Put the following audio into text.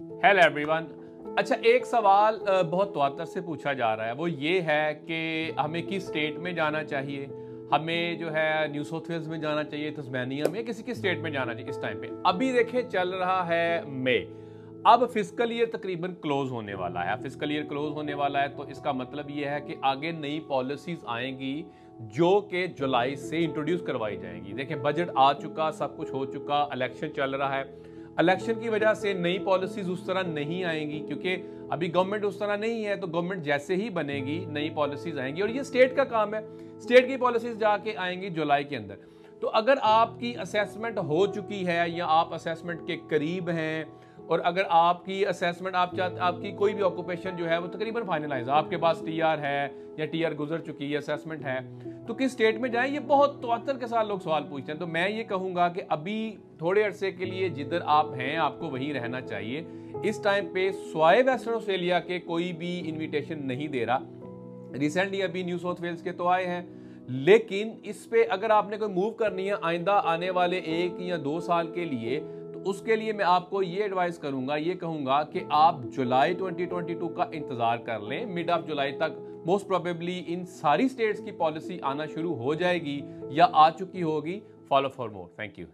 Hello every one اچھا ایک سوال بہت تواتر سے پوچھا جا رہا ہے۔ وہ یہ ہے کہ ہمیں کس اسٹیٹ میں جانا چاہیے؟ ہمیں جو ہے نیو ساؤتھ ویلز میں جانا چاہیے تسمینیا میں کسی کی اسٹیٹ میں جانا چاہیے اس ٹائم پہ؟ ابھی دیکھیں، چل رہا ہے مے اب فزیکل ایئر تقریباً کلوز ہونے والا ہے۔ فزیکل ایئر کلوز ہونے والا ہے، تو اس کا مطلب یہ ہے کہ آگے نئی پالیسیز آئیں گی، جو کہ جولائی سے انٹروڈیوس کروائی جائیں گی۔ دیکھیں بجٹ آ چکا، سب کچھ ہو چکا الیکشن چل رہا ہے۔ الیکشن کی وجہ سے نئی پالیسیز اس طرح نہیں آئیں گی، کیونکہ ابھی گورنمنٹ اس طرح نہیں ہے تو گورنمنٹ جیسے ہی بنے گی، نئی پالیسیز آئیں گی اور یہ سٹیٹ کا کام ہے۔ سٹیٹ کی پالیسیز جا کے آئیں گی جولائی کے اندر۔ تو اگر آپ کی اسیسمنٹ ہو چکی ہے یا آپ اسیسمنٹ کے قریب ہیں اور اگر آپ کی اسیسمنٹ آپ چاہتے آپ کی کوئی بھی آکوپیشن جو ہے وہ تقریباً فائنلائز آپ کے پاس ٹی آر ہے یا ٹی آر گزر چکی ہے اسیسمنٹ ہے، تو کس سٹیٹ میں جائیں؟ یہ بہت تواتر کے ساتھ لوگ سوال پوچھتے ہیں۔ تو میں یہ کہوں گا کہ ابھی تھوڑے عرصے کے لیے جدھر آپ ہیں، آپ کو وہیں رہنا چاہیے۔ اس ٹائم پہ سوائے ویسٹرن آسٹریلیا کے کوئی بھی انویٹیشن نہیں دے رہا۔ ریسنٹلی ابھی نیو ساؤتھ ویلز کے تو آئے ہیں۔ لیکن اس پہ اگر آپ نے کوئی موو کرنی ہے آئندہ آنے والے ایک یا دو سال کے لیے، تو اس کے لیے میں آپ کو یہ ایڈوائز کروں گا، یہ کہوں گا کہ آپ جولائی 2022 کا انتظار کر لیں۔ مڈ آف جولائی تک موسٹ پروبیبلی ان ساری سٹیٹس کی پالیسی آنا شروع ہو جائے گی یا آ چکی ہوگی۔ Follow for more thank you